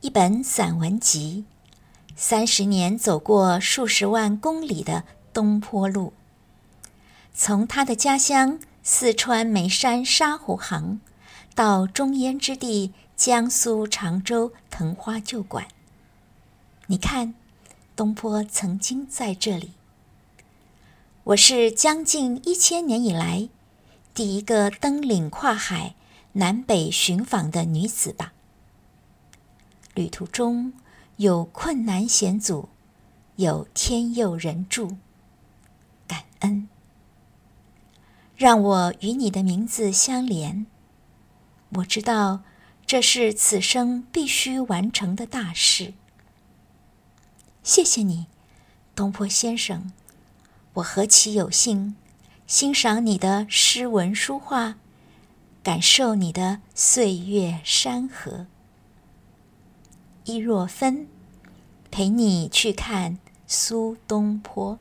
一本散文集，三十年走过数十万公里的东坡路，从他的家乡四川眉山沙湖行，到中烟之地江苏常州藤花旧馆。你看，东坡曾经在这里。我是将近一千年以来第一个登岭跨海、南北寻访的女子吧。旅途中有困难险阻，有天佑人助，感恩，让我与你的名字相连。我知道这是此生必须完成的大事。谢谢你，东坡先生，我何其有幸欣赏你的诗文书画，感受你的岁月山河。伊若芬，陪你去看苏东坡。